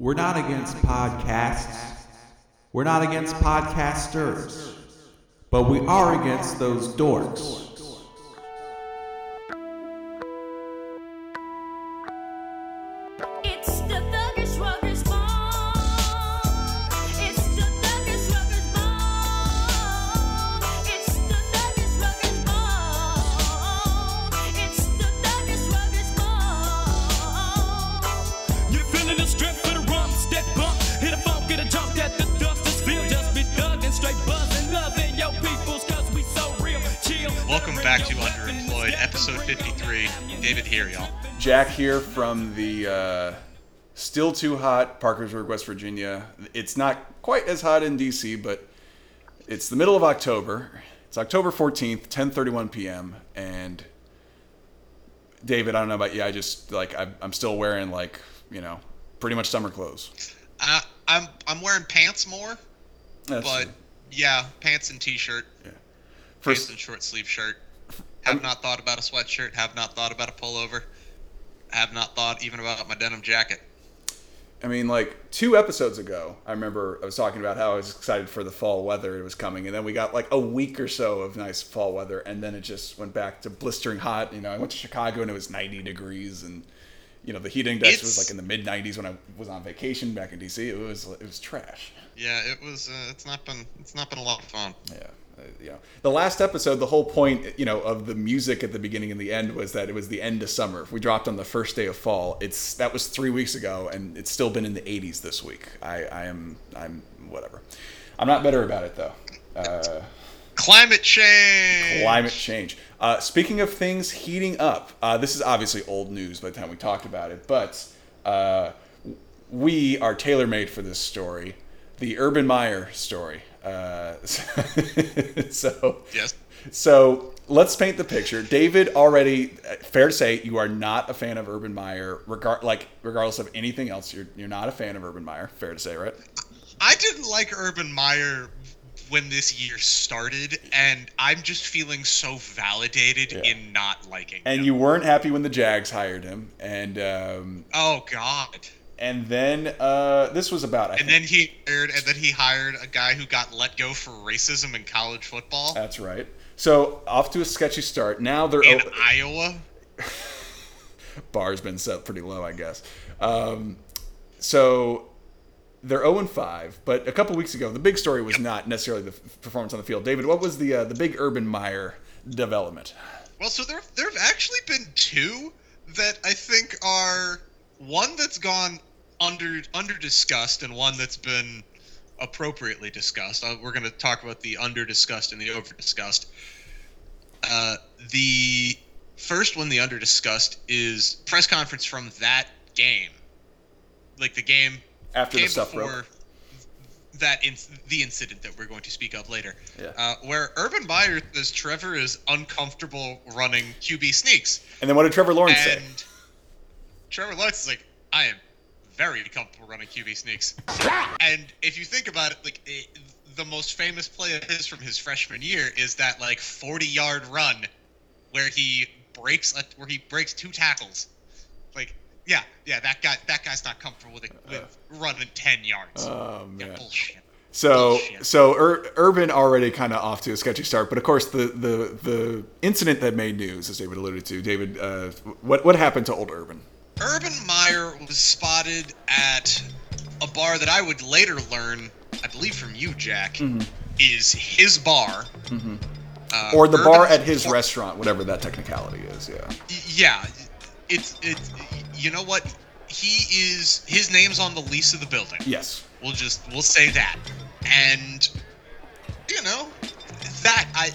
We're not against podcasts. We're not against podcasters. But we are against those dorks. Here from the uh, still too hot Parkersburg, West Virginia. It's not quite as hot in DC, but it's the middle of October. It's October 14th, 10:31 p.m. and David, I don't know about you. I just like I'm, I'm still wearing like, you know, pretty much summer clothes. Uh, I'm I'm wearing pants more, That's but true. yeah, pants and t-shirt, pants First, and short sleeve shirt. Have not thought about a sweatshirt. Have not thought about a pullover. Have not thought even about my denim jacket. I mean, like two episodes ago, I remember I was talking about how I was excited for the fall weather it was coming, and then we got like a week or so of nice fall weather, and then it just went back to blistering hot. You know, I went to Chicago and it was 90 degrees, and you know the heat index was like in the mid 90s when I was on vacation back in DC. It was it was trash. Yeah, it was. Uh, it's not been. It's not been a lot of fun. Yeah. Uh, You know, the last episode, the whole point, you know, of the music at the beginning and the end was that it was the end of summer. If we dropped on the first day of fall, it's that was three weeks ago, and it's still been in the 80s this week. I, I am, I'm whatever. I'm not better about it though. Uh, Climate change. climate change. Uh, speaking of things heating up, uh, this is obviously old news by the time we talked about it, but uh, we are tailor made for this story, the Urban Meyer story. Uh, so, Yes. so let's paint the picture. David already, fair to say, you are not a fan of Urban Meyer, regard like regardless of anything else. You're you're not a fan of Urban Meyer. Fair to say, right? I didn't like Urban Meyer when this year started, and I'm just feeling so validated Yeah. in not liking And him. you weren't happy when the Jags hired him, and um, Oh God. And then uh, this was about. I And think- then he hired, and then he hired a guy who got let go for racism in college football That's right. So off to a sketchy start. Now they're in o- Iowa. bar's been set pretty low, I guess. Um, so they're 0 and 5, but a couple weeks ago, the big story was not necessarily the f- performance on the field. David, what was the uh, the big Urban Meyer development? Well, so there there have actually been two that I think are one that's gone under under discussed and one that's been appropriately discussed. Uh, we're going to talk about the under discussed and the over discussed. Uh, the first one, the under discussed, is press conference from that game, like the game After the came stuff before that in, the incident that we're going to speak of later, Yeah. uh, where Urban Meyer says Trevor is uncomfortable running QB sneaks, And then what did Trevor Lawrence say? Trevor Lawrence is like, I am very comfortable running QB sneaks. and if you think about it, like it, the most famous play of his from his freshman year is that like 40 yard run where he breaks a, where he breaks two tackles. Like, yeah, yeah, that guy that guy's not comfortable with, it, with running 10 yards. Oh yeah, bullshit. So Bullshit. so Ur- Urban already kind of off to a sketchy start, but of course the the the incident that made news, as David alluded to, David, uh, what what happened to old Urban? Urban Meyer was spotted at a bar that I would later learn, I believe from you, Jack, is his bar. Uh, Mm-hmm. Or the bar at his bar- restaurant, whatever that technicality is. Yeah. Yeah, it's it's. You know what? He is. His name's on the lease of the building. Yes. We'll just we'll say that, and you know that I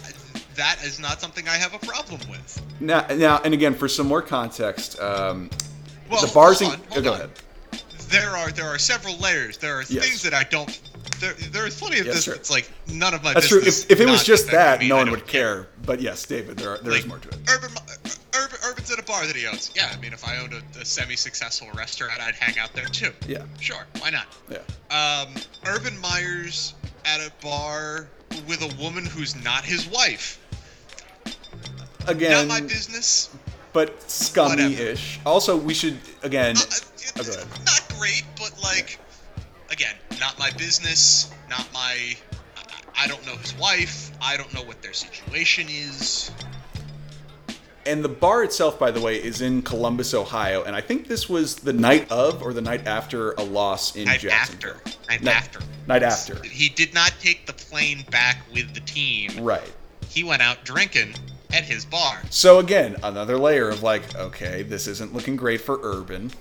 that is not something I have a problem with. Now, now, and again, for some more context, um, Well, the bars hold on, hold go on. ahead. there are there are several layers. There are Yes. things that I don't. There, there's plenty of Yes, this sure. that's like none of my That's true. business. If, if it was just that, me, no one would care. But yes, David, there, there is Like, more to it. Urban, Urban, Urban's at a bar that he owns. Yeah, I mean, if I owned a, a semi-successful restaurant, I'd hang out there too. Yeah. Sure, why not? Yeah. Um, Urban Meyer's at a bar with a woman who's not his wife. Again, not my business. But scummy-ish. Also, we should again. Uh, Oh, go ahead. Not great, but like, again, not my business. Not my. I- I don't know his wife. I don't know what their situation is. And the bar itself, by the way, is in Columbus, Ohio, and I think this was the night of or the night after a loss in Night Jacksonville. after. Night Night- after. Night after. He did not take the plane back with the team. Right. He went out drinking at his bar. So again, another layer of like, okay, this isn't looking great for Urban.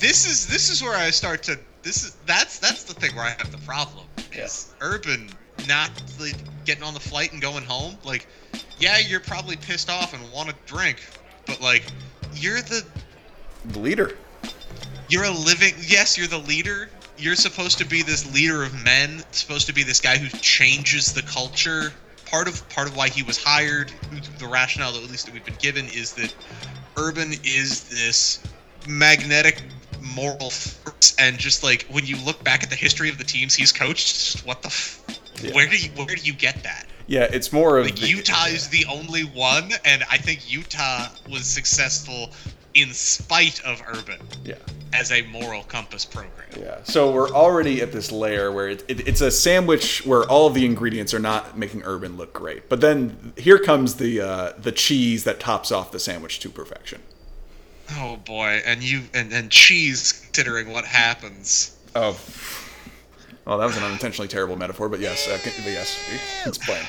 This is this is where I start to. This is that's that's the thing where I have the problem. Is Urban not like, getting on the flight and going home? Like, yeah, you're probably pissed off and want to drink, but like, you're the The leader. you're a living yes you're the leader you're supposed to be this leader of men supposed to be this guy who changes the culture part of part of why he was hired the rationale that at least that we've been given is that urban is this magnetic moral force and just like when you look back at the history of the teams he's coached just what the f- Yeah. where do you where do you get that Yeah, it's more of like the- Utah is the only one, and I think Utah was successful in spite of Urban Yeah. as a moral compass program. Yeah. So we're already at this layer where it, it, it's a sandwich where all of the ingredients are not making Urban look great. But then here comes the uh, the cheese that tops off the sandwich to perfection. Oh boy, and you and, and cheese considering what happens. Oh. Well, that was an unintentionally terrible metaphor, but yes, uh, but yes, it's plain.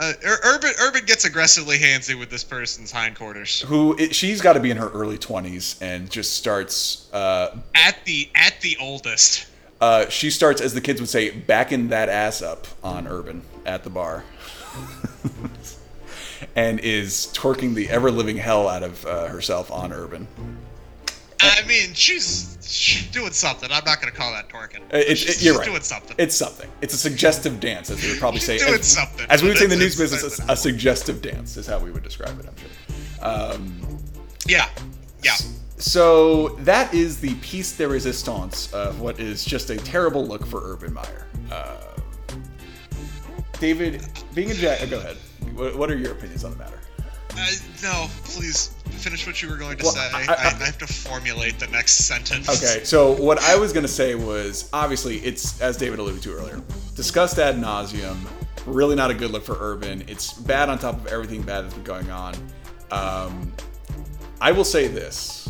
Uh, Urban Urban gets aggressively handsy with this person's hindquarters Who it, she's got to be in her early twenties and just starts. Uh, at the at the oldest. uh, she starts, as the kids would say, backing that ass up on Urban at the bar, and is twerking the ever living hell out of uh, herself on Urban. I mean, she's, she's doing something. I'm not gonna call that twerking. It, she's, it, you're she's right. doing something. It's something. It's a suggestive dance, as we would probably say. She's doing as, something. As we would say in the news business, a, a suggestive dance is how we would describe it. I'm sure. Um, yeah, yeah. so that is the piece de resistance of what is just a terrible look for Urban Meyer. Uh, David, being a jack, go ahead. What, what are your opinions on the matter? Uh, no, please finish what you were going to Well, say. I- I, I- I, have to formulate the next sentence. Okay, so what I was gonna say was obviously it's as David alluded to earlier, discussed ad nauseum. Really not a good look for Urban. It's bad on top of everything bad that's been going on. Um, I will say this.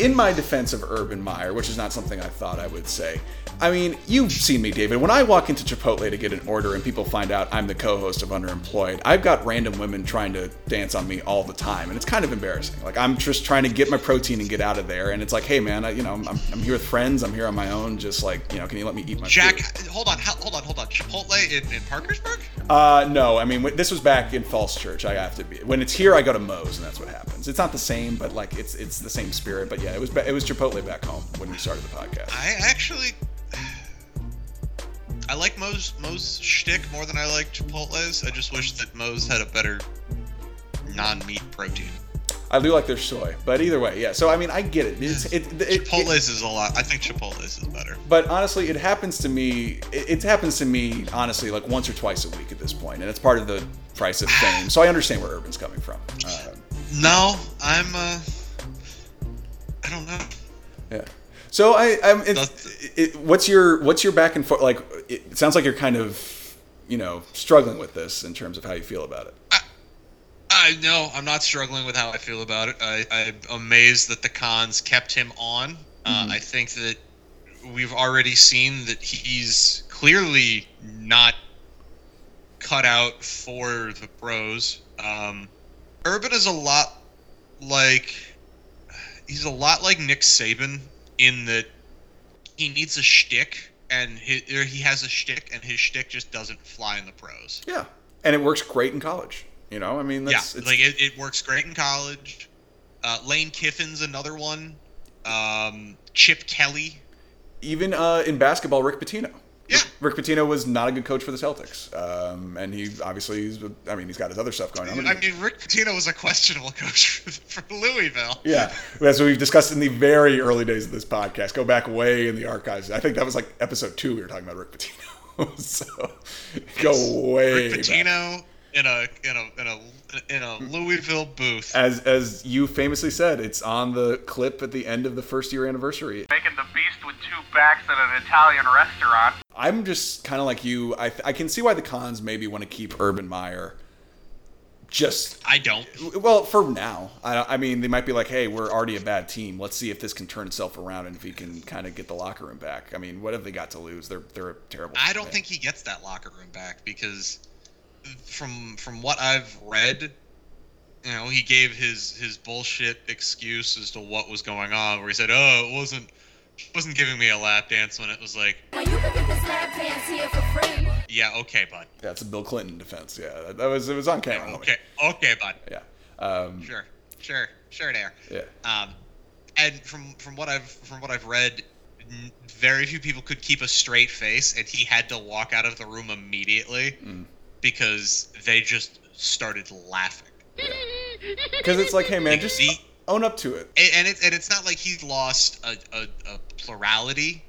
In my defense of Urban Meyer, which is not something I thought I would say, I mean, you've seen me, David. When I walk into Chipotle to get an order and people find out I'm the co host of Underemployed, I've got random women trying to dance on me all the time. And it's kind of embarrassing. Like, I'm just trying to get my protein and get out of there. And it's like, hey, man, I, you know, I'm, I'm here with friends. I'm here on my own. Just like, you know, can you let me eat my Jack, food? hold on, hold on, hold on. Chipotle in, in Parkersburg? Uh, no, I mean, this was back in Falls Church. I have to be. When it's here, I go to Moe's, and that's what happens. It's not the same, but like, it's it's the same spirit. But yeah, it was it was Chipotle back home when we started the podcast. I actually, I like Moe's Moe's shtick more than I like Chipotle's. I just wish that Moe's had a better non-meat protein. I do like their soy, but either way, yeah. So I mean, I get it. It's it, it, it- Chipotle's is a lot. I think Chipotle's is better. but honestly, it happens to me. It, it happens to me honestly, like once or twice a week at this point, and it's part of the price of fame. So I understand where Urban's coming from. Uh, No, I'm. uh I don't know. yeah. So I, I'm. It, it, what's your what's your back and forth? Like, it, sounds like you're kind of, you know, struggling with this in terms of how you feel about it. I no, I'm not struggling with how I feel about it. I, I'm amazed that the Khans kept him on. Uh, I think that we've already seen that he's clearly not cut out for the pros. Um, Urban is a lot like he's a lot like Nick Saban in that he needs a shtick and he, or he has a shtick and his shtick just doesn't fly in the pros. Yeah, and it works great in college. You know, I mean, that's yeah, like it, it works great in college. Uh, Lane Kiffin's another one. Um, Chip Kelly. even uh, in basketball, Rick Pitino. Yeah. Rick Pitino was not a good coach for the Celtics, um, and he obviously, he's, I mean, he's got his other stuff going on. I mean, Rick Pitino was a questionable coach for, for Louisville. yeah, that's what we've discussed in the very early days of this podcast. Go back way in the archives. I think that was like episode two. We were talking about Rick Pitino. so go way. Rick back. Pitino. in a in a in a in a Louisville booth. As as you famously said, it's on the clip at the end of the first year anniversary. Making the beast with two backs at an Italian restaurant. I'm just kind of like you. I I can see why the Khans maybe want to keep Urban Meyer. Just I don't. well for now. I I mean they might be like, hey, we're already a bad team. Let's see if this can turn itself around and if he can kind of get the locker room back. I mean, what have they got to lose? They're they're a terrible. I don't team. think he gets that locker room back because from from what I've read, you know, he gave his his bullshit excuse as to what was going on, where he said, "Oh, it wasn't wasn't giving me a lap dance when it was like, Well, you can get this lap dance here for free. yeah, okay, bud, That's a Bill Clinton defense. Yeah, that, that was it was on camera. okay, okay, bud, Yeah. Um, sure, sure, sure, there." yeah. Um, and from from what I've from what I've read, very few people could keep a straight face, and he had to walk out of the room immediately Mm. Because they just started laughing. Because it's like, hey man, Like, just the- own up to it. And, and it's and it's not like he's lost a, a, a plurality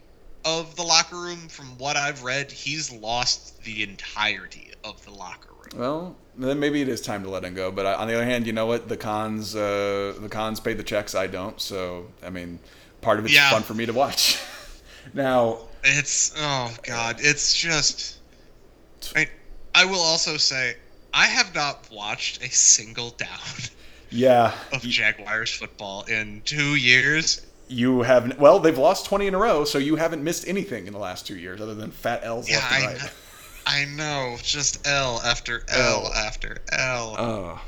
of the locker room. From what I've read, he's lost the entirety of the locker room. Well, then maybe it is time to let him go. But I, on the other hand, you know what? The Khans, uh, the Khans pay the checks. I don't. So I mean, part of it's Yeah. fun for me to watch. now, It's oh god, it's just. I, I will also say, I have not watched a single down yeah, of Jaguars football in two years. you haven't. Well, they've lost twenty in a row, so you haven't missed anything in the last two years, other than fat L's Yeah, left and I, right. kn- I know, just L after L, L. after L. I Uh,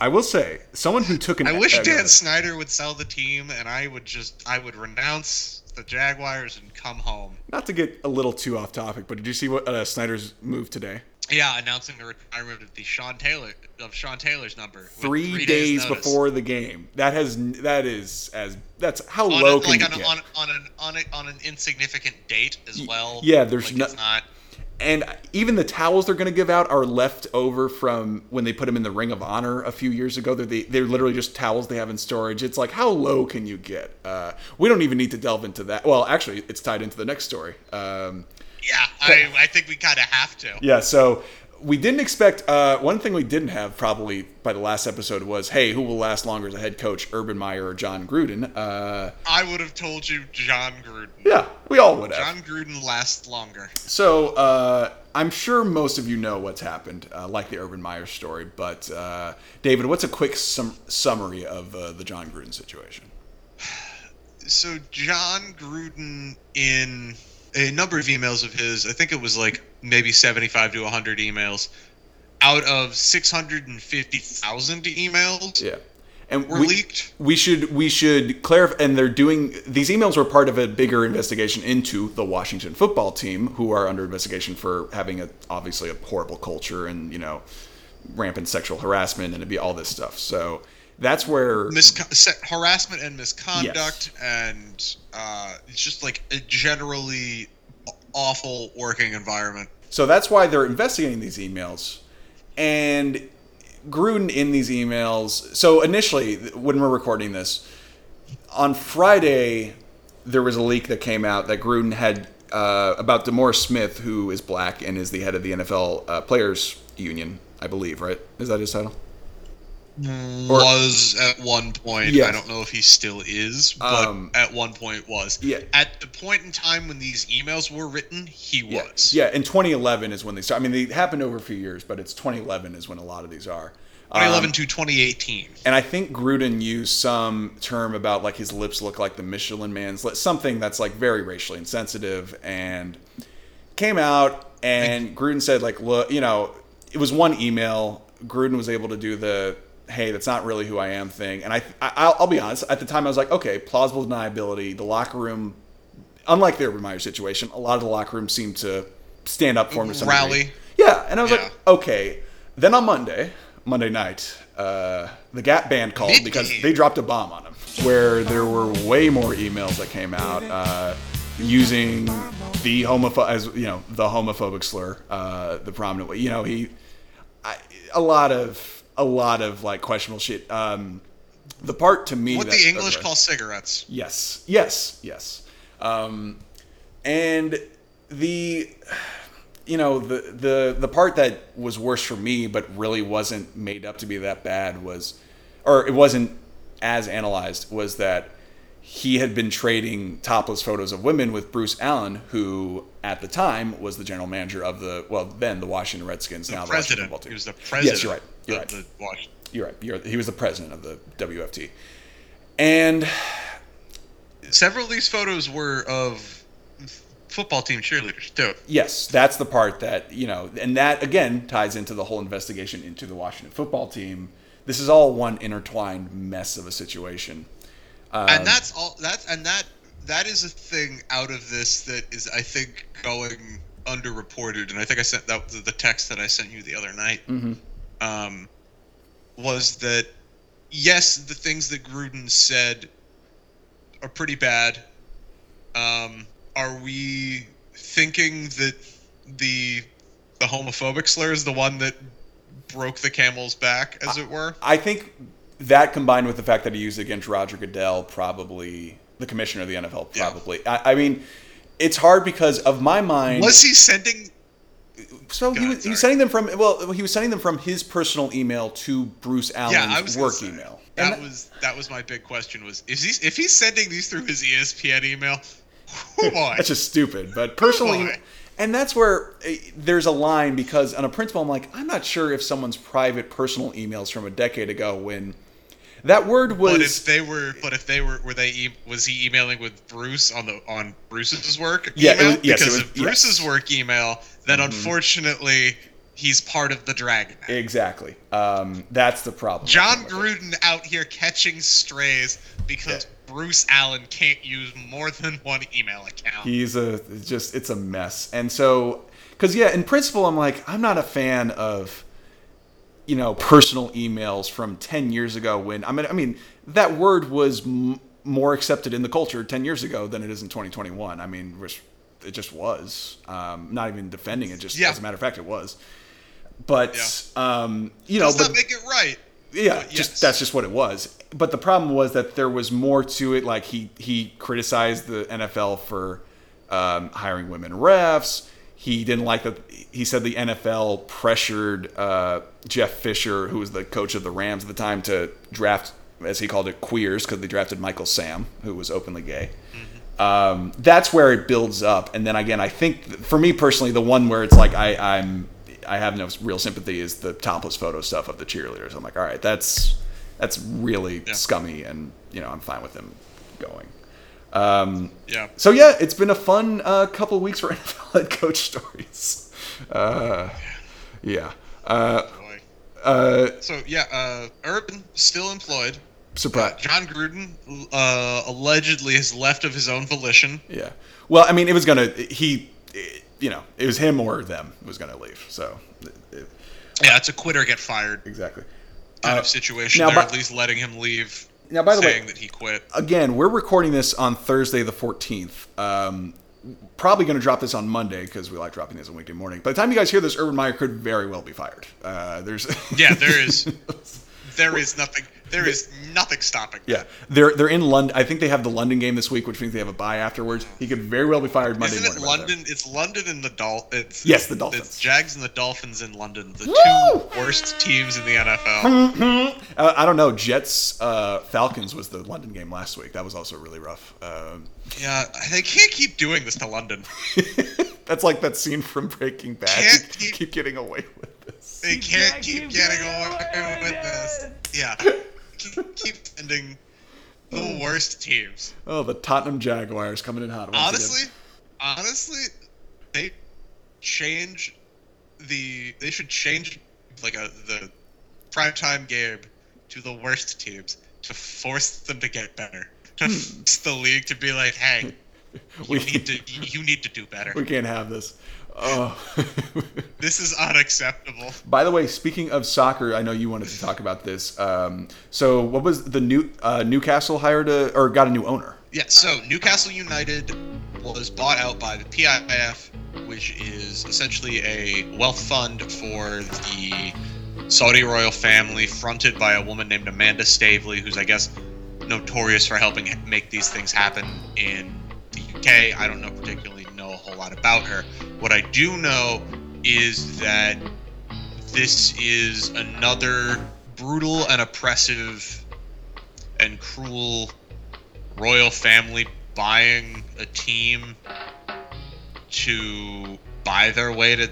I will say, someone who took an. I wish Dan Snyder would sell the team, and I would just, I would renounce the Jaguars and come home. Not to get a little too off topic, but did you see what uh, Snyder's move today? Yeah, announcing the retirement of the Sean Taylor of Sean Taylor's number. with Three, days, days, before the game. That has that is as that's how on low a, can like you on, get? on, on an on, a, on an insignificant date as well. yeah, there's like no- not. And even the towels they're going to give out are left over from when they put them in the Ring of Honor a few years ago. They're, they, they're literally just towels they have in storage. It's like, how low can you get? Uh, we don't even need to delve into that. Well, actually, it's tied into the next story. Um, Yeah, I, I think we kind of have to. yeah, so we didn't expect. Uh, one thing we didn't have probably by the last episode was, hey, who will last longer as a head coach, Urban Meyer or Jon Gruden? Uh, I would have told you Jon Gruden. yeah, we all would have. Jon Gruden lasts longer. So uh, I'm sure most of you know what's happened, uh, like the Urban Meyer story. But uh, David, what's a quick sum- summary of uh, the Jon Gruden situation? So Jon Gruden in a number of emails of his, I think it was like maybe 75 to 100 emails out of 650,000 emails Yeah, and were we, leaked. we should we should clarify. And they're doing these emails were part of a bigger investigation into the Washington football team, who are under investigation for having a obviously a horrible culture and you know rampant sexual harassment and to be all this stuff. So that's where harassment and misconduct, and uh, it's just like a generally awful working environment. So that's why they're investigating these emails. And Gruden in these emails. So initially, when we're recording this, on Friday, there was a leak that came out that Gruden had uh, about DeMaurice Smith, who is black and is the head of the NFL uh, Players Union, I believe, right? Is that his title? Or- was at one point. Yes. I don't know if he still is, but Um, at one point was. Yeah. At the point in time when these emails were written, he Yeah. was. Yeah, in 2011 is when they started. I mean, they happened over a few years, but it's 2011 is when a lot of these are. Um, 2011 to 2018. And I think Gruden used some term about like his lips look like the Michelin man's lip, something that's like very racially insensitive, and came out and Gruden said like, look, you know, it was one email. Gruden was able to do the hey, that's not really who I am thing, and I, I I'll, I'll be honest. At the time, I was like, okay, plausible deniability. The locker room, unlike the Urban Meyer situation, a lot of the locker room seemed to stand up for him to some Rally. degree. Yeah, and I was Yeah. like, okay. Then on Monday, Monday night, uh, the Gap band called because they dropped a bomb on him, where there were way more emails that came out uh, using the homopho as you know the homophobic slur, uh, the prominent way. You know, he I, a lot of a lot of like questionable shit. Um, the part to me What that, the English okay. call cigarettes. Yes, yes, yes. Um, and the you know, the the the part that was worse for me, but really wasn't made up to be that bad was, or it wasn't as analyzed was that he had been trading topless photos of women with Bruce Allen, who at the time was the general manager of the well then the Washington Redskins, The now the Washington president. football team. He was the president. Yes, you're right. You're right. Washington. You're right. You're, he was the president of the WFT, and Several of these photos were of football team cheerleaders too. Yes, that's the part that, you know, and that again ties into the whole investigation into the Washington football team. This is all one intertwined mess of a situation. Um, and that's all. That's and that that is a thing out of this that is, I think, going underreported. And I think I sent that the text that I sent you the other night. Mhm. Um, was that yes, the things that Gruden said are pretty bad. Um, are we thinking that the the homophobic slur is the one that broke the camel's back, as it were? I think that combined with the fact that he used it against Roger Goodell, probably the commissioner of the NFL, Yeah. probably. I, I mean, it's hard because of my mind. Was he sending so he God, was, he was sending them from well, he was sending them from his personal email to Bruce Allen's Yeah, I was work say, email. That was that was my big question. Was is he if he's sending these through his ESPN email? Oh boy, That's just stupid. But personally, and that's where eh, there's a line because on a principle, I'm like, I'm not sure if someone's private personal emails from a decade ago when that word was. but if they were, but if they were, were they? E- was he emailing with Bruce on the on Bruce's work Yeah, it email? was- yes, because was- if Bruce's yes. Mm-hmm. work email, then unfortunately he's part of the Dragon. Act. exactly. Um, that's the problem. John it. Gruden out here catching strays because Bruce Allen can't use more than one email account. He's a just it's a mess. And so cuz yeah, in principle I'm like I'm not a fan of you know personal emails from 10 years ago when I mean I mean that word was m- more accepted in the culture 10 years ago than it is in 2021. I mean it just was. Um, not even defending it just Yeah. as a matter of fact it was. But um, you know Does but make it right. yeah, just that's just what it was. But the problem was that there was more to it. Like he he criticized the NFL for um, hiring women refs. He didn't like that. He said the NFL pressured uh, Jeff Fisher, who was the coach of the Rams at the time, to draft, as he called it, queers because they drafted Michael Sam, who was openly gay. Um, that's where it builds up, and then again, I think for me personally, the one where it's like I, I'm I have no real sympathy is the topless photo stuff of the cheerleaders. I'm like, all right, that's that's really Yeah. scummy, and you know, I'm fine with them going. Um, Yeah. so yeah, it's been a fun uh, couple weeks for NFL head coach stories. Uh, yeah. Uh, uh, So yeah, uh, Urban still employed. Uh, surprise. Jon Gruden uh, allegedly has left of his own volition. Yeah. Well, I mean, it was gonna. He, you know, it was him or them was gonna leave. So, it- it- Yeah, it's a quitter get fired exactly. kind Uh, of situation. now, They're by- at least letting him leave. Now, by the way- that he quit. again, we're recording this on Thursday the 14th. Um, probably going to drop this on Monday because we like dropping this on weekday morning. By the time you guys hear this, Urban Meyer could very well be fired. Uh, there's Yeah, there is. There is nothing. There is nothing stopping. yeah, they're they're in London. I think they have the London game this week, which means they have a bye afterwards. He could very well be fired Monday Isn't it morning. about. London? It's London and the Dol. It's Yes, the Dolphins. It's Jags and the Dolphins in London, the Woo! two worst teams in the NFL. Uh, I don't know. Jets uh, Falcons was the London game last week. That was also really rough. Um, yeah, they can't keep doing this to London. that's like that scene from Breaking Bad. Can't keep- keep getting away with this. They can't keep getting away with this. Yeah, keep, keep sending the oh. worst teams. Oh, the Tottenham Jaguars coming in hot. once again. Honestly, honestly, they change the. They should change like a the primetime game to the worst teams to force them to get better. To hmm. force the league to be like, hey, you we need to you need to do better. we can't have this. Oh. This is unacceptable. By the way, speaking of soccer, I know you wanted to talk about this. Um, so, what was the new uh, Newcastle hired a or got a new owner? Yeah, so Newcastle United was bought out by the PIF, which is essentially a wealth fund for the Saudi royal family, fronted by a woman named Amanda Staveley, who's, I guess, notorious for helping make these things happen in the UK. I don't know particularly know know a whole lot about her. What I do know is that this is another brutal and oppressive and cruel royal family buying a team to buy their way to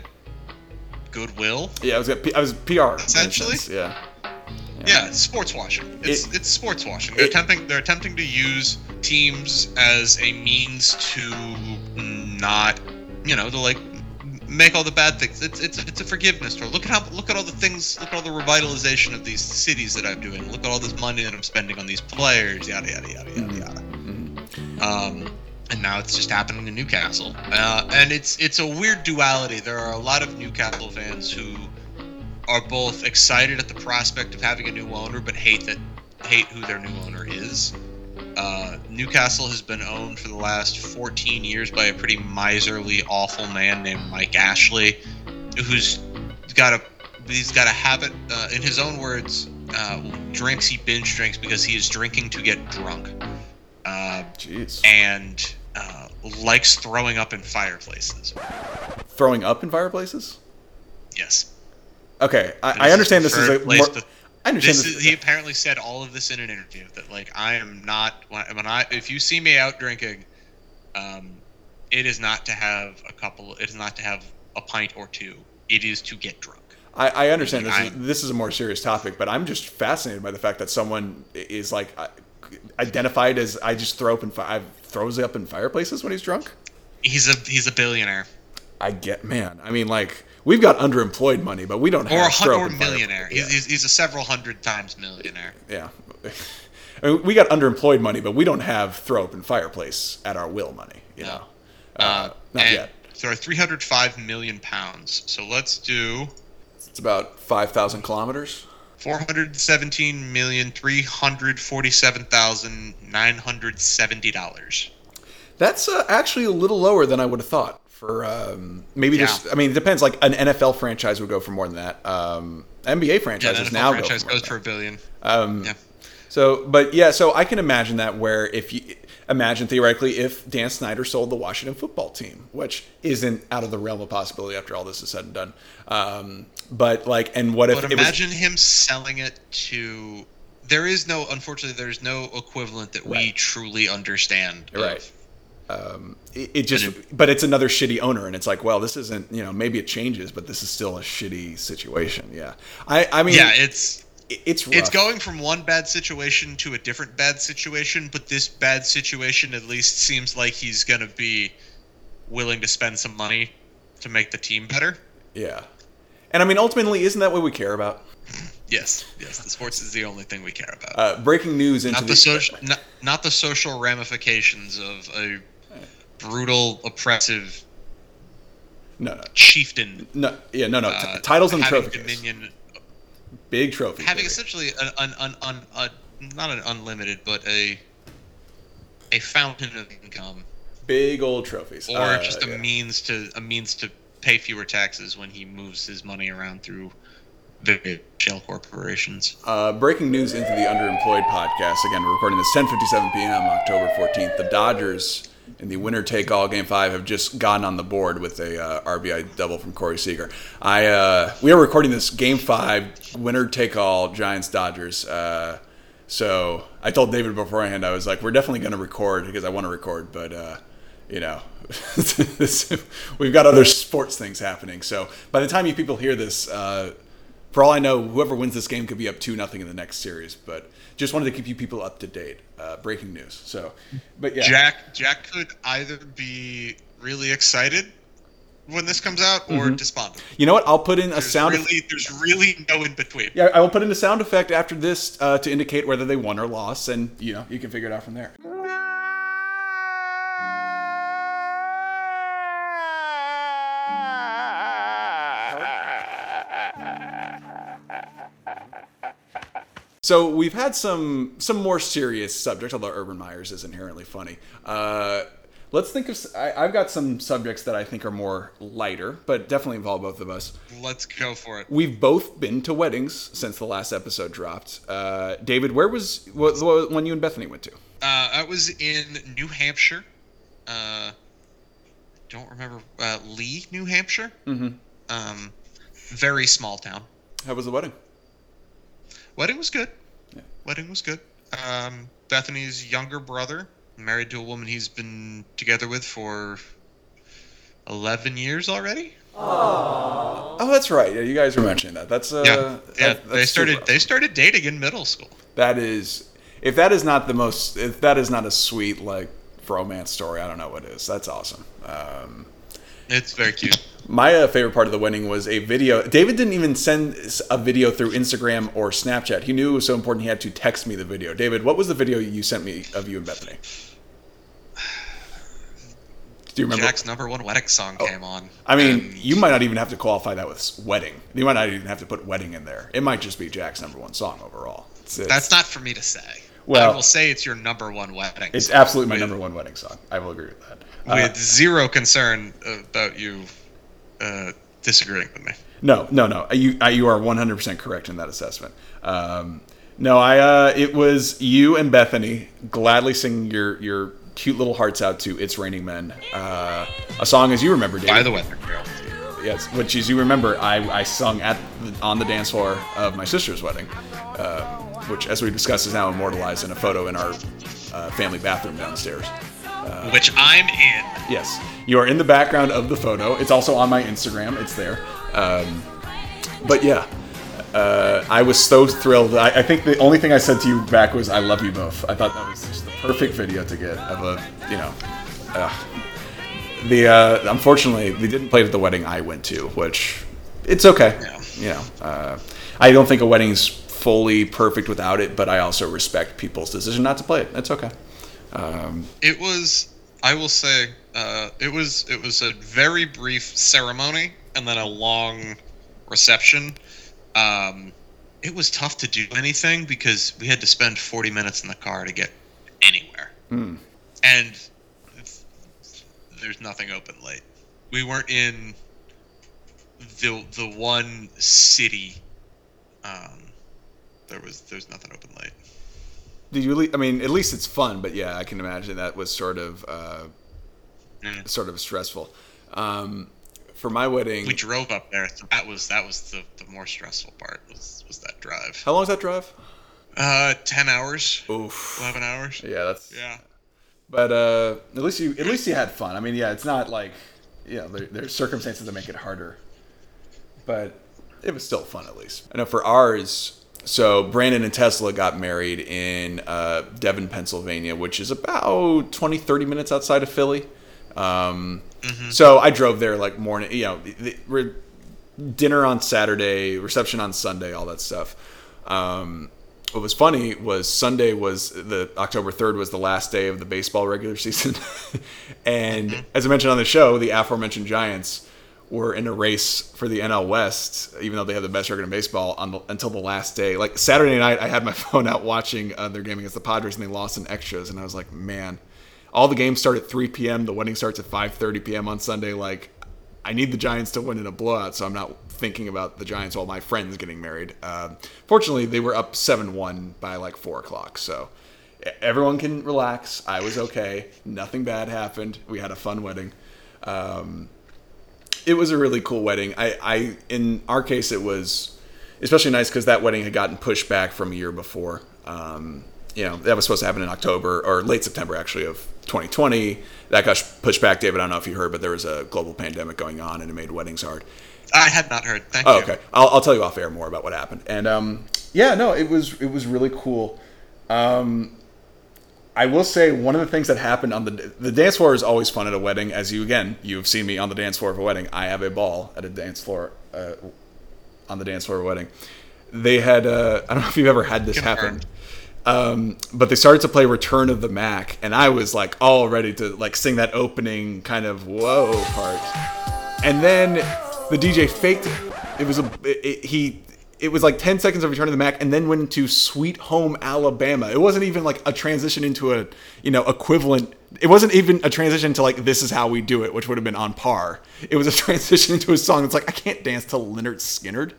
goodwill. Yeah, I was I was PR Essentially? sense, Yeah. Yeah, sports washing. It's It- it's sports washing. They're it- attempting they're attempting to use teams as a means to not, you know, to like make all the bad things. It's it's it's a forgiveness story. Look at how look at all the things. Look at all the revitalization of these cities that I'm doing. Look at all this money that I'm spending on these players. Yada yada yada yada yada. Um, and now it's just happening in Newcastle. Uh, and it's it's a weird duality. There are a lot of Newcastle fans who are both excited at the prospect of having a new owner, but hate that hate who their new owner is. Uh, Newcastle has been owned for the last 14 years by a pretty miserly, awful man named Mike Ashley, who's got a he's got a habit, uh, in his own words, uh, drinks he binge drinks because he is drinking to get drunk, uh, Jeez. and uh, likes throwing up in fireplaces. Throwing up in fireplaces? Yes. Okay, I, I understand this is a more, I understand This this. is, he apparently said all of this in an interview that like I am not when I if you see me out drinking, um, it is not to have a couple. It is not to have a pint or two. It is to get drunk. I, I understand this is, this is a more serious topic, but I'm just fascinated by the fact that someone is like uh, identified as I just throw up in fi- throws up in fireplaces when he's drunk. He's a he's a billionaire I get man. I mean, like we've got underemployed money, but we don't or a have throw or millionaire. fire- He's, he's, a several hundred times millionaire. Yeah. I mean, we got underemployed money, but we don't have throw up in fireplace at our will money. You No. know, Uh, uh, not yet. So 305 million pounds. So let's do It's about five thousand kilometers. 417 million 347 thousand nine hundred seventy dollars. That's uh, actually a little lower than I would have thought. For um, maybe Yeah. just, I mean, it depends. Like an NFL franchise would go for more than that. Um, NBA franchises NFL now franchise go for goes for a billion. Um, yeah. So, but yeah, so I can imagine that where if you imagine theoretically if Dan Snyder sold the Washington football team, which isn't out of the realm of possibility after all this is said and done. Um, but like, and what if But it was imagine him selling it to. There is no, unfortunately, there's no equivalent that we truly understand. of- Right. Um, it, it just, And but it's another shitty owner, and it's like, well, this isn't, you know, maybe it changes, but this is still a shitty situation. Yeah, I, I mean, Yeah, it's it's rough. it's going from one bad situation to a different bad situation, but this bad situation at least seems like he's gonna be willing to spend some money to make the team better. yeah, and I mean, ultimately, isn't that what we care about? Yes, yes, the sports is the only thing we care about. Uh, breaking news into not the social, not, not the social ramifications of a brutal, oppressive no, no, chieftain no, yeah, no, no, uh, titles and trophies. dominion, big trophy, having baby. essentially an, an, an, an, a, not an unlimited, but a a fountain of income, big old trophies, or Uh, just a yeah. means to a means to pay fewer taxes when he moves his money around through the shell corporations. Uh, breaking news into the underemployed podcast. Again, we're recording this 10:57 p.m. October 14th. The Dodgers in the winner take all game five have just gotten on the board with a uh, RBI double from Corey Seager. I uh, we are recording this game five winner take all Giants Dodgers. Uh, so I told David beforehand I was like, we're definitely going to record because I want to record, but. Uh, you know, we've got other sports things happening. So by the time you people hear this, uh, for all I know, whoever wins this game could be up two nothing in the next series. But just wanted to keep you people up to date. Uh, breaking news. So, but yeah, Jack Jack could either be really excited when this comes out or despondent. you know what? I'll put in a There's Mm-hmm. sound. really, there's really no in between. yeah, I will put in a sound effect after this uh, to indicate whether they won or lost, and you know you can figure it out from there. So we've had some some more serious subjects, although Urban Myers is inherently funny. Uh, let's think of I, have got some subjects that I think are more lighter, but definitely involve both of us. Let's go for it. We've both been to weddings since the last episode dropped. Uh, David, where was what, what one you and Bethany went to? Uh, I was in New Hampshire. Uh, don't remember uh, Lee, New Hampshire. Mm-hmm. Um, very small town. How was the wedding? Wedding was good. Yeah. Wedding was good. Um, Bethany's younger brother, married to a woman he's been together with for eleven years already. Oh, that's right. Yeah, you guys were mentioning that. That's uh, yeah, that- yeah. that's They started. super They started dating in middle school. That is, if that is not the most, if that is not a sweet like romance story, I don't know what is. That's awesome. Um, It's very cute. My uh, favorite part of the wedding was a video. David didn't even send a video through Instagram or Snapchat. He knew it was so important he had to text me the video. David, what was the video you sent me of you and Bethany? Do you remember? Jack's number one wedding song came on. I mean, you might not even have to qualify that with wedding. You might not even have to put wedding in there. It might just be Jack's number one song overall. It's, it's- that's not for me to say. Well- I will say it's your number one wedding. It's absolutely my with- number one wedding song. I will agree with that. Uh, With zero concern about you uh, disagreeing with me. no, no, no. You I, you are 100% correct in that assessment. Um, no, I uh, it was you and Bethany gladly singing your your cute little hearts out to "It's Raining Men," uh, a song as you remember, David. By the weather girl. Yes, which as you remember, I, I sung at the, on the dance floor of my sister's wedding, uh, which, as we discussed, is now immortalized in a photo in our uh, family bathroom downstairs. Which I'm in. Yes, you are in the background of the photo. It's also on my Instagram. It's there. Um, but yeah, uh, I was so thrilled. I, I think the only thing I said to you back was "I love you both." I thought that was just the perfect video to get of a you know. Uh, the uh, unfortunately they didn't play it at the wedding I went to, which it's okay. Yeah. You know, uh, I don't think a wedding's fully perfect without it, but I also respect people's decision not to play it. It's okay. Um, It was. I will say. Uh, it was. It was a very brief ceremony and then a long reception. Um, it was tough to do anything because we had to spend 40 minutes in the car to get anywhere, Hmm. and there's nothing open late. We weren't in the the one city. Um, there was there's nothing open late. Did you? I mean, at least it's fun, but yeah, I can imagine that was sort of uh, Mm. sort of stressful. Um, for my wedding, we drove up there. So that was that was the, the more stressful part was was that drive. how long was that drive? Uh, ten hours, Oof. eleven hours. Yeah, that's. Yeah. But uh, at least you at least you had fun. I mean, yeah, it's not like you know there, there's circumstances that make it harder, but it was still fun at least. I know for ours. So Brandon and Tesla got married in uh, Devon, Pennsylvania, which is about 20, 30 minutes outside of Philly. Um, So I drove there like morning, you know, the- the- dinner on Saturday, reception on Sunday, all that stuff. Um, what was funny was Sunday was the October 3rd was the last day of the baseball regular season. and as I mentioned on the show, the aforementioned Giants were in a race for the NL West, even though they have the best record in baseball the, until the last day. Like Saturday night, I had my phone out watching uh, their game against the Padres, and they lost in extras, and I was like, man, all the games start at 3 p.m. The wedding starts at 5:30 p.m. on Sunday. Like, I need the Giants to win in a blowout, so I'm not thinking about the Giants while my friend's getting married. Um, fortunately, they were up 7-1 by like four o'clock, so everyone can relax. I was okay. Nothing bad happened. We had a fun wedding. Um, it was a really cool wedding. I, I in our case, it was especially nice because that wedding had gotten pushed back from a year before. Um, you know, that was supposed to happen in October or late September, actually, of 2020. That got pushed back, David. I don't know if you heard, but there was a global pandemic going on, and it made weddings hard. I had not heard. Thank Oh, you. okay. I'll, I'll tell you off air more about what happened. And um, yeah, no, it was it was really cool. Um, I will say one of the things that happened on the the dance floor is always fun at a wedding. As you again, you've seen me on the dance floor of a wedding. I have a ball at a dance floor uh, on the dance floor of a wedding. They had uh, I don't know if you've ever had this happen. Um, but they started to play Return of the Mac, and I was like all ready to like sing that opening kind of whoa part. And then the DJ faked it. It was a it, it- he. It was like 10 seconds of Return of the Mac, and then went into Sweet Home Alabama. It wasn't even like a transition into a you know equivalent. It wasn't even a transition to like this is how we do it, which would have been on par. It was a transition into a song that's like I can't dance to Lynyrd Skynyrd.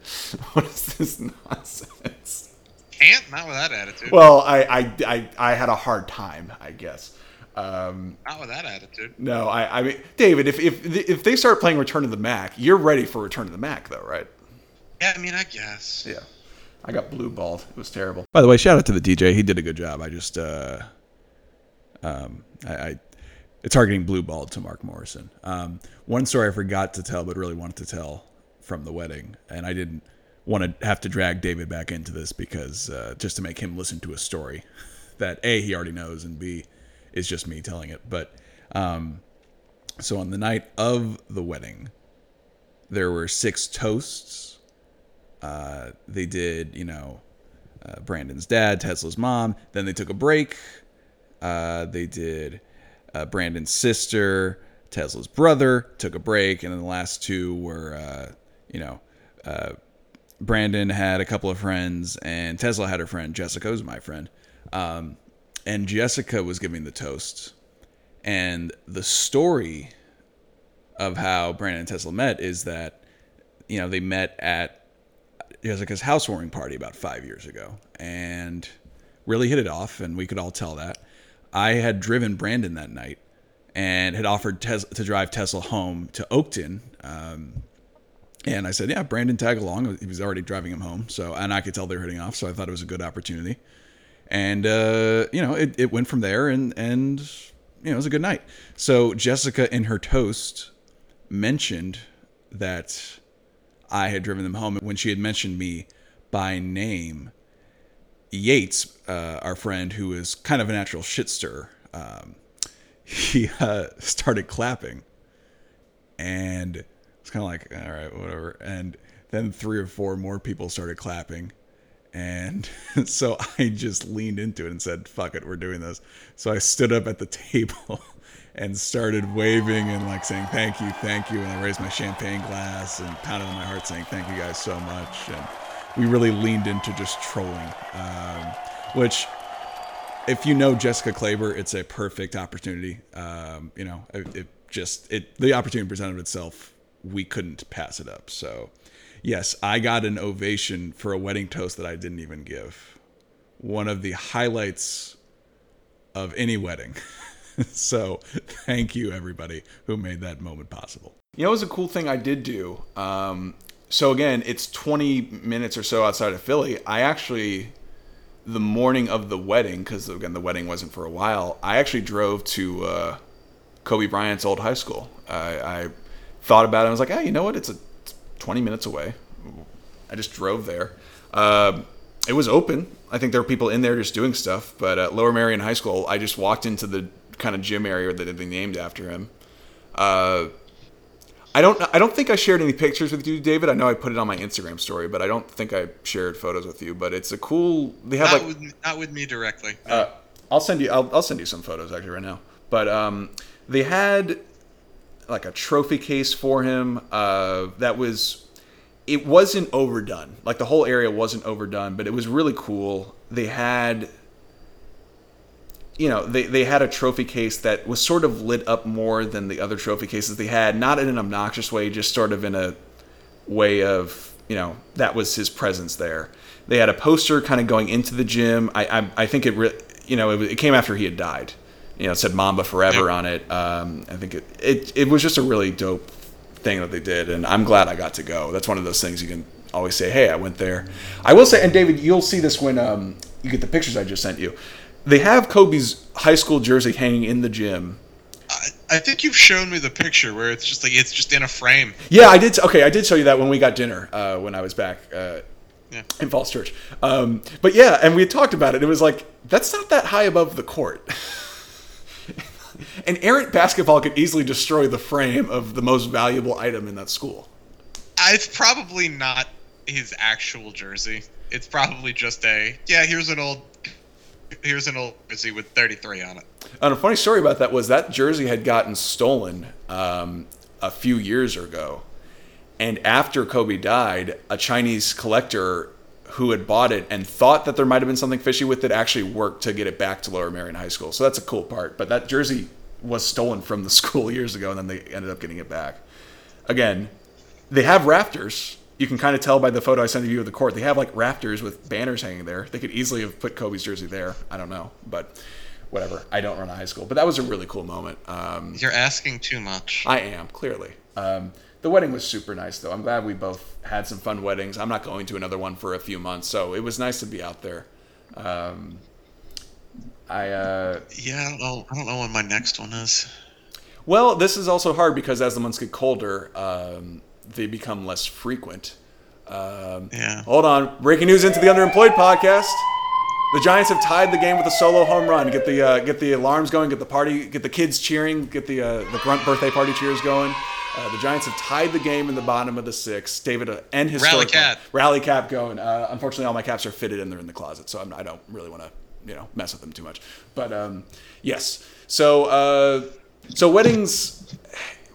What is this nonsense? Can't not with that attitude. Well, I, I, I, I had a hard time, I guess. Um, Not with that attitude. No, I, I mean, David, if, if if they start playing Return to the Mac, you're ready for Return to the Mac, though, right? Yeah, I mean, I guess. Yeah. I got blue balled. It was terrible. By the way, shout out to the DJ. He did a good job. I just, uh, um, I, I it's targeting blue balled to Mark Morrison. Um, one story I forgot to tell, but really wanted to tell from the wedding, and I didn't want to have to drag David back into this because uh, just to make him listen to a story that a he already knows and b is just me telling it. But um, so on the night of the wedding, there were six toasts. Uh, they did, you know, uh, Brandon's dad, Tesla's mom. Then they took a break. Uh, they did uh, Brandon's sister, Tesla's brother, took a break, and then the last two were, uh, you know, Brandon had a couple of friends, and Tesla had her friend. Jessica was my friend, um, and Jessica was giving the toast. And the story of how Brandon and Tesla met is that, you know, they met at Jessica's housewarming party about five years ago and really hit it off, and we could all tell that. I had driven Brandon that night and had offered Tes- to drive Tesla home to Oakton. Um, and I said, "Yeah, Brandon, tag along." He was already driving him home, so and I could tell they were hitting off, so I thought it was a good opportunity. And uh, you know, it, it went from there, and and you know, it was a good night. So Jessica, in her toast, mentioned that I had driven them home. When she had mentioned me by name, Yates, uh, our friend, who is kind of a natural shit stirrer, um, he uh, started clapping, and it's kind of like, all right, whatever. And then three or four more people started clapping, and so I just leaned into it and said, "Fuck it, we're doing this." So I stood up at the table and started waving and like saying thank you, thank you, and I raised my champagne glass and pounded on my heart saying thank you guys so much. And we really leaned into just trolling, um, which if you know Jessica Klaber, it's a perfect opportunity. Um, you know, it, it just it the opportunity presented itself. We couldn't pass it up. So, yes, I got an ovation for a wedding toast that I didn't even give. One of the highlights of any wedding. so, thank you everybody who made that moment possible. You know, it was a cool thing I did do. Um, so again, it's 20 minutes or so outside of Philly. I actually, the morning of the wedding, because again the wedding wasn't for a while, I actually drove to uh, Kobe Bryant's old high school. I, I thought about it. I was like, hey, you know what? It's a 20 minutes away. I just drove there. Um it was open. I think there were people in there just doing stuff. But at Lower Merion High School, I just walked into the kind of gym area that been named after him. Uh, I don't. I don't think I shared any pictures with you, David. I know I put it on my Instagram story, but I don't think I shared photos with you. But it's a cool. They have Not, like. with, not with me directly. Uh, I'll send you. I'll, I'll send you some photos actually right now. But um, they had like a trophy case for him. Uh, that was. It wasn't overdone. Like the whole area wasn't overdone, but it was really cool. They had you know, they, they had a trophy case that was sort of lit up more than the other trophy cases they had, not in an obnoxious way, just sort of in a way of, you know, that was his presence there. They had a poster kind of going into the gym. I, I, I think it, re- you know, it, it came after he had died. You know, it said Mamba Forever on it. Um, I think it, it, it was just a really dope thing that they did, and I'm glad I got to go. That's one of those things you can always say, hey, I went there. I will say, and David, you'll see this when um, you get the pictures I just sent you. They have Kobe's high school jersey hanging in the gym. I, I think you've shown me the picture where it's just like it's just in a frame. Yeah, I did. Okay, I did show you that when we got dinner uh, when I was back uh, Yeah. in Falls Church. Um, but yeah, and we had talked about it. It was like that's not that high above the court. An errant basketball could easily destroy the frame of the most valuable item in that school. It's probably not his actual jersey. It's probably just a yeah. Here's an old, here's an old jersey with 33 on it. And a funny story about that was that jersey had gotten stolen um, a few years ago. And after Kobe died, a Chinese collector who had bought it and thought that there might have been something fishy with it actually worked to get it back to Lower Merion High School. So that's a cool part. But that jersey was stolen from the school years ago, and then they ended up getting it back. Again, they have rafters. You can kind of tell by the photo I sent you of the court. They have like rafters with banners hanging there. They could easily have put Kobe's jersey there. I don't know, but whatever. I don't run a high school, but that was a really cool moment. Um, You're asking too much. I am clearly. Um, the wedding was super nice, though. I'm glad we both had some fun weddings. I'm not going to another one for a few months, so it was nice to be out there. Um, I uh, yeah, well, I don't know when my next one is. well, this is also hard because as the months get colder, um, they become less frequent. Um, Yeah. Hold on. Breaking news into the underemployed podcast. The Giants have tied the game with a solo home run. Get the uh, get the alarms going. Get the party. Get the kids cheering. Get the uh, the grunt birthday party cheers going. Uh, the Giants have tied the game in the bottom of the sixth. David uh, and his Rally cap. Rally cap going. Uh, unfortunately, all my caps are fitted and they're in the closet, so I'm, I don't really want to you know mess with them too much. But um, yes. So uh, so weddings.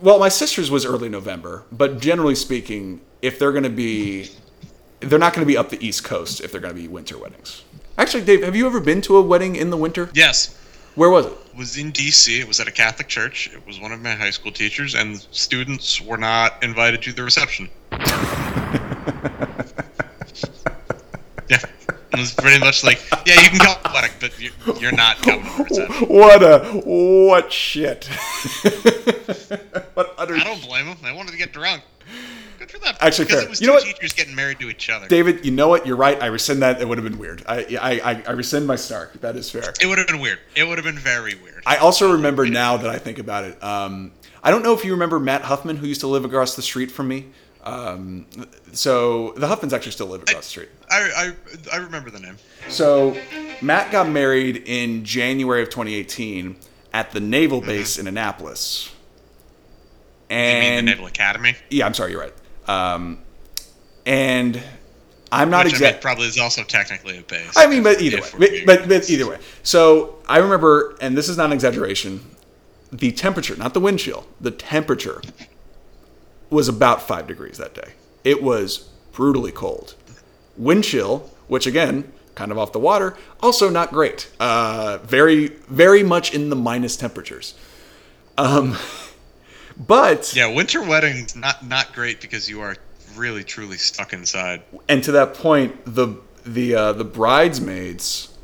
Well, my sister's was early November, but generally speaking, if they're going to be, they're not going to be up the East Coast if they're going to be winter weddings. Actually, Dave, have you ever been to a wedding in the winter? Yes, Where was it? it was in D.C. It was at a Catholic church. It was one of my high school teachers, and students were not invited to the reception. it was pretty much like, yeah, you can come the but you, you're not coming reception. What a what shit! what utter I don't blame them. They wanted to get drunk. Good for them. Actually, because fair. it was You two know what? teachers getting married to each other. David, you know what? You're right. I rescind that. It would have been weird. I I, I, I rescind my Stark. That is fair. It would have been weird. It would have been very weird. I also remember now that I think about it. Um, I don't know if you remember Matt Huffman, who used to live across the street from me. Um, so the Huffmans actually still live across the street. I, I, I remember the name. So Matt got married in January of 2018 at the naval base in Annapolis. You mean the Naval Academy? yeah, I'm sorry, you're right. Um, and I'm not Which I mean, probably is also technically a base. I mean, but either way, but, but, but either way. So I remember, and this is not an exaggeration, the temperature, not the wind chill, the temperature was about five degrees that day. It was brutally cold. Wind chill, which again, kind of off the water, also not great. Uh, very, very much in the minus temperatures. Um, but yeah, winter weddings not not great because you are really truly stuck inside. and to that point, the the uh, the bridesmaids,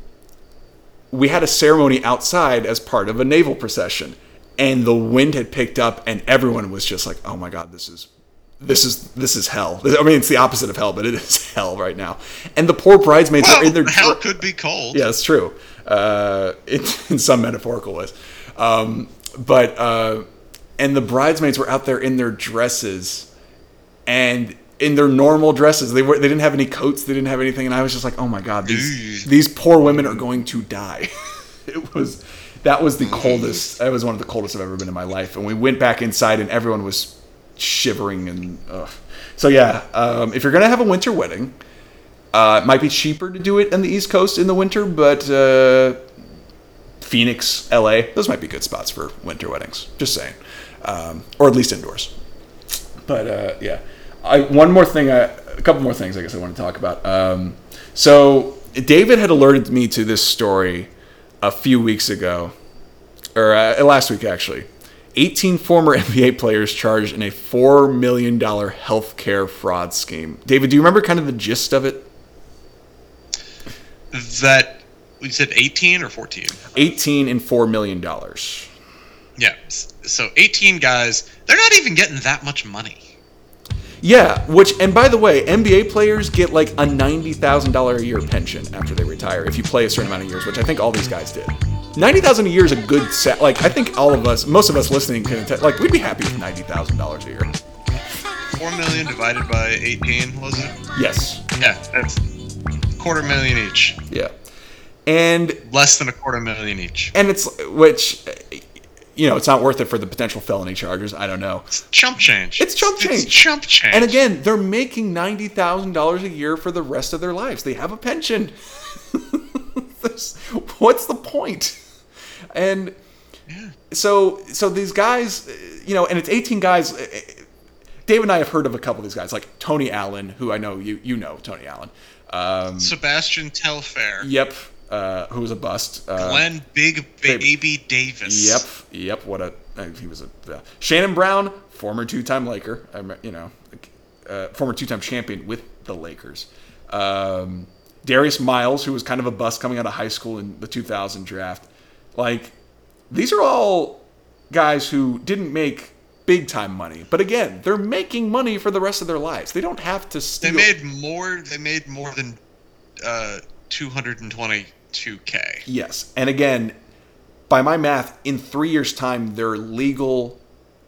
we had a ceremony outside as part of a naval procession, and the wind had picked up, and everyone was just like, "Oh my god, this is." This is this is hell. I mean, it's the opposite of hell, but it is hell right now. And the poor bridesmaids Well, are in their hell dr- could be cold. yeah, it's true. Uh, in, in some metaphorical ways. Um, but uh, and the bridesmaids were out there in their dresses and in their normal dresses. They were they didn't have any coats. They didn't have anything. And I was just like, oh my god, these these poor women are going to die. it was that was the coldest. That was one of the coldest I've ever been in my life. And we went back inside, and everyone was shivering and. Ugh. So yeah, um, if you're gonna have a winter wedding, uh, it might be cheaper to do it on the East Coast in the winter, but uh, Phoenix, LA, those might be good spots for winter weddings. Just saying, um, or at least indoors. But uh, yeah, I, one more thing, I, a couple more things I guess I want to talk about. Um, so David had alerted me to this story a few weeks ago, or uh, last week actually. 18 former NBA players charged in a $4 million healthcare fraud scheme. David, do you remember kind of the gist of it? That you said 18 or 14? 18 and $4 million. Yeah. So 18 guys, they're not even getting that much money. Yeah, which, and by the way, NBA players get like a $90,000 a year pension after they retire if you play a certain amount of years, which I think all these guys did. 90,000 a year is a good set. Like, I think all of us, most of us listening can, attest- like, we'd be happy with $90,000 a year. 4 million divided by 18, was it? Yes. Yeah, that's quarter million each. Yeah. And Less than a quarter million each. and it's which you know it's not worth it for the potential felony charges i don't know It's chump change. It's chump change. It's chump change. and again they're making $90000 a year for the rest of their lives they have a pension what's the point? and so so these guys you know and it's 18 guys dave and i have heard of a couple of these guys like tony allen who i know you you know tony allen um, Sebastian Telfair. yep uh, who was a bust uh, Glen Big Baby Davis. Yep, yep. What a uh, he was a uh, Shannon Brown, former two-time Laker. I you know, uh, former two-time champion with the Lakers. Um, Darius Miles, who was kind of a bust coming out of high school in the 2000 draft. Like, these are all guys who didn't make big time money, but again, they're making money for the rest of their lives. They don't have to steal. They made more. They made more than uh, 222k. Yes. And again, by my math, in three years' time, their legal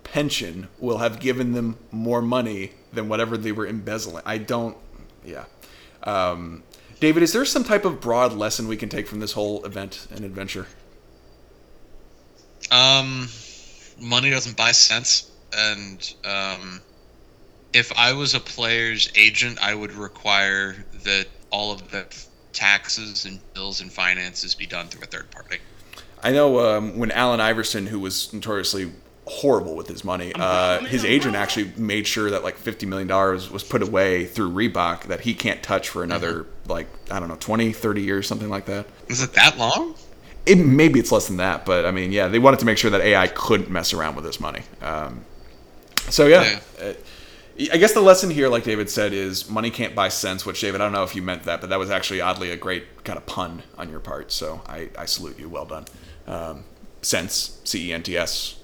pension will have given them more money than whatever they were embezzling. I don't. Yeah. Um, David, is there some type of broad lesson we can take from this whole event and adventure? Um, money doesn't buy sense, and um, if I was a player's agent, I would require that all of the taxes and bills and finances be done through a third party. I know um, when Allen Iverson, who was notoriously horrible with his money, uh, his agent actually made sure that like fifty million dollars was put away through Reebok that he can't touch for another like I don't know 20, 30 years, something like that. Is it that long? It maybe it's less than that, but I mean, yeah, they wanted to make sure that AI couldn't mess around with this money. Um, so yeah, uh, I guess the lesson here, like David said, is money can't buy sense. Which David, I don't know if you meant that, but that was actually oddly a great kind of pun on your part. So I, I salute you. Well done. Um, sense, C E N T S,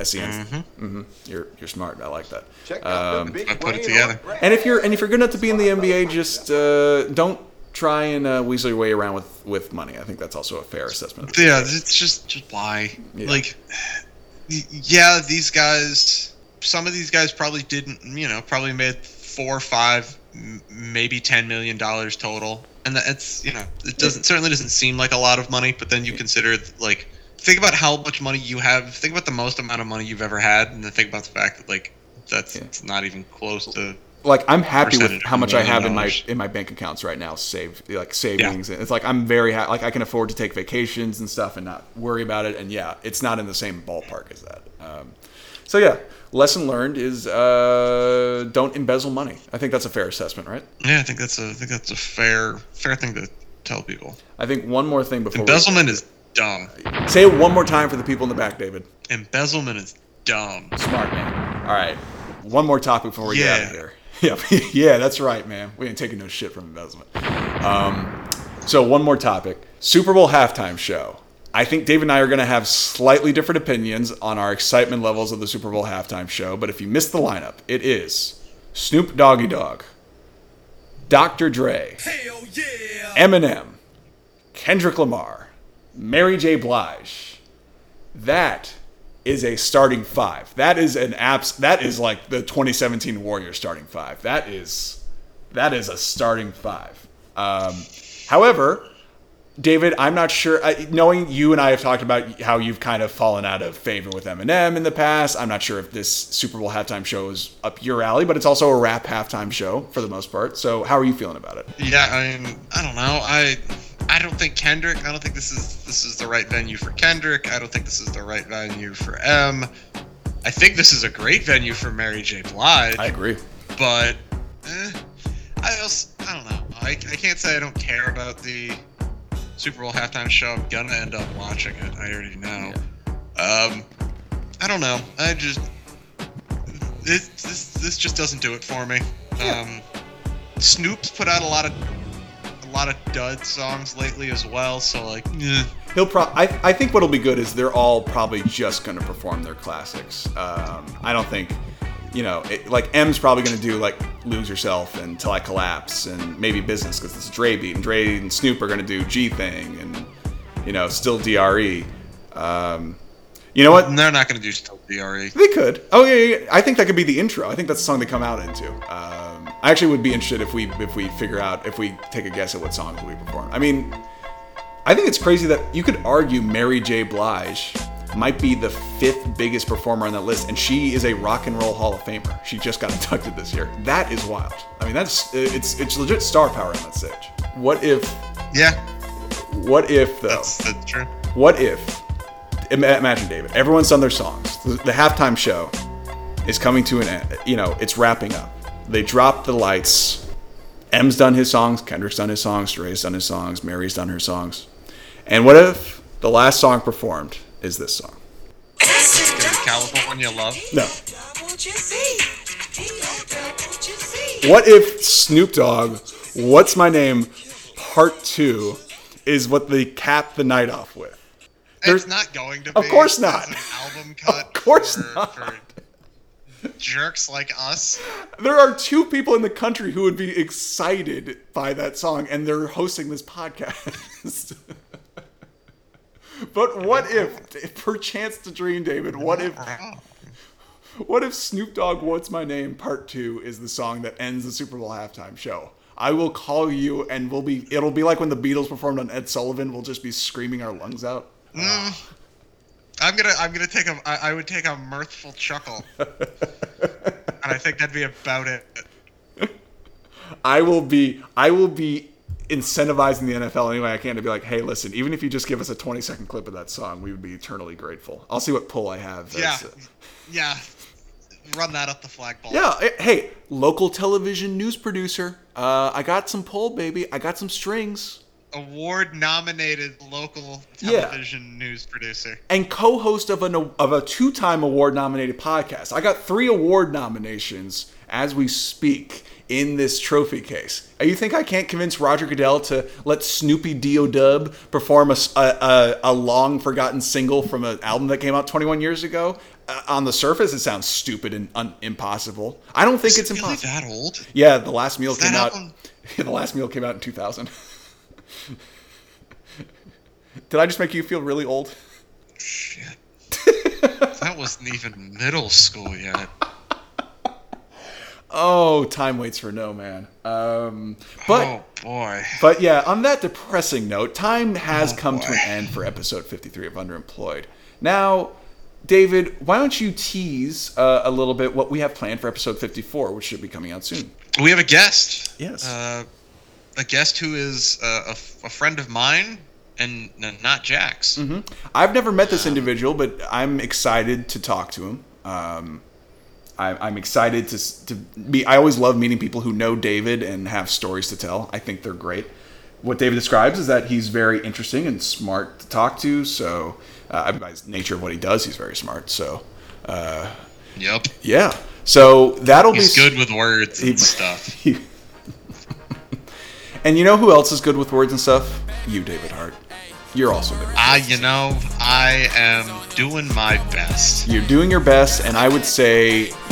S E N. Mm-hmm. You're you're smart. I like that. Check Um, I put it together. and if you're and if you're good enough to be in the NBA, just uh, don't try and uh, weasel your way around with with money. I think that's also a fair assessment. Yeah, it's just just why. Yeah. Like, yeah, these guys. Some of these guys probably didn't. You know, probably made four, five, maybe ten million dollars total, and that's you know, it doesn't certainly doesn't seem like a lot of money. But then you consider like, think about how much money you have. Think about the most amount of money you've ever had, and then think about the fact that like that's Yeah. it's not even close to. like I'm happy with how much I have in my in my bank accounts right now, saved like savings. It's like I'm very ha- like I can afford to take vacations and stuff and not worry about it. And yeah, it's not in the same ballpark as that. Um, so yeah, lesson learned is uh, don't embezzle money. I think that's a fair assessment, right? Yeah, I think that's a I think that's a fair fair thing to tell people. I think one more thing before Embezzlement is dumb. say it one more time for the people in the back, David. Embezzlement is dumb. Smart man. All right, one more topic before we get out of here. Yeah, yeah, that's right, man. We ain't taking no shit from embezzlement. Um, so one more topic: Super Bowl halftime show. I think Dave and I are going to have slightly different opinions on our excitement levels of the Super Bowl halftime show. But if you missed the lineup, it is Snoop Doggy Dogg, Dr. Dre, Eminem, Kendrick Lamar, Mary J. Blige. That is a starting five. That is an apps. That is like the 2017 Warriors starting five. That is that is a starting five. Um, however, David, I'm not sure. I, knowing you and I have talked about how you've kind of fallen out of favor with Eminem in the past, I'm not sure if this Super Bowl halftime show is up your alley, but it's also a rap halftime show for the most part. So, how are you feeling about it? Yeah, I mean, I don't know. I I don't think Kendrick. I don't think this is this is the right venue for Kendrick. I don't think this is the right venue for Em. I think this is a great venue for Mary J. Blige, I agree. but eh, I also I don't know. I, I can't say I don't care about the Super Bowl halftime show. I'm gonna end up watching it. I already know. Um, I don't know. I just this this this just doesn't do it for me. Um, Snoop's put out a lot of a lot of dud songs lately as well. So like, eh. He'll pro. I, I think what'll be good is they're all probably just going to perform their classics. Um, I don't think, you know, it, like Em's probably going to do like "Lose Yourself" and "Till I Collapse" and maybe "Business" because it's a Dre beat, and Dre and Snoop are going to do "G Thing" and you know, still Dre. Um, you know what? they're not gonna do still DRE. They could. Oh yeah, yeah, yeah. I think that could be the intro. I think that's the song they come out into. Um, I actually would be interested if we if we figure out if we take a guess at what songs we perform. I mean, I think it's crazy that you could argue Mary J. Blige might be the fifth biggest performer on that list, and she is a rock and roll Hall of Famer. She just got inducted this year. That is wild. I mean, that's it's it's legit star power on that stage. What if? Yeah, What if though? that's that's true. What if, imagine David, everyone's done their songs. The, the halftime show is coming to an end. You know, it's wrapping up. They drop the lights. Em's done his songs, Kendrick's done his songs, Dre's done his songs, Mary's done her songs. And what if the last song performed is this song? It's gonna California Love. No. What if Snoop Dogg, What's My Name, Part 2 is what they cap the night off with? There's- it's not going to. be. Of course not. An album cut. Of course for, not. For jerks like us. There are two people in the country who would be excited by that song, and they're hosting this podcast. but what if, perchance to dream, David? What if, what if Snoop Dogg "What's My Name" Part Two is the song that ends the Super Bowl halftime show? I will call you, and we'll be. It'll be like when the Beatles performed on Ed Sullivan. We'll just be screaming our lungs out. Mm. I'm gonna I'm gonna take a I, I would take a mirthful chuckle, and I think that'd be about it. I will be I will be incentivizing the NFL any way I can to be like, hey, listen, even if you just give us a 20 second clip of that song, we would be eternally grateful. I'll see what pull I have. Yeah, uh, yeah. Run that up the flagpole. yeah. Hey, local television news producer. Uh, I got some pull, baby. I got some strings. Award nominated local Yeah. television news producer. and co-host of an of a two-time award-nominated podcast. I got three award nominations as we speak in this trophy case. Uh, You think I can't convince Roger Goodell to let Snoopy Dio Dub perform a long forgotten single from an album that came out 21 years ago? Uh, on the surface, it sounds stupid and un- impossible. I don't think Is it's it really impossible. that old? Yeah, the last meal Is came out. the last meal came out in 2000. Did I just make you feel really old? Shit. that wasn't even middle school yet. Oh, time waits for no man. Um, but oh boy. but yeah, on that depressing note, time has Oh, come to an end for episode 53 of Underemployed. Now, David, why don't you tease uh, a little bit what we have planned for episode 54, which should be coming out soon? We have a guest. Yes. Uh, a guest who is uh, a, f- a friend of mine and not Jack's. Mm-hmm. I've never met this individual, but I'm excited to talk to him. Um, I, I'm excited to to be. I always love meeting people who know David and have stories to tell. I think they're great. What David describes is that he's very interesting and smart to talk to. So, uh, by nature of what he does, he's very smart. So, uh, Yep. yeah. So that'll He's be good with words He- and stuff. and you know who else is good with words and stuff? You, David Hart. You're also good. With Ah, you know, I am doing my best. You're doing your best, and I would say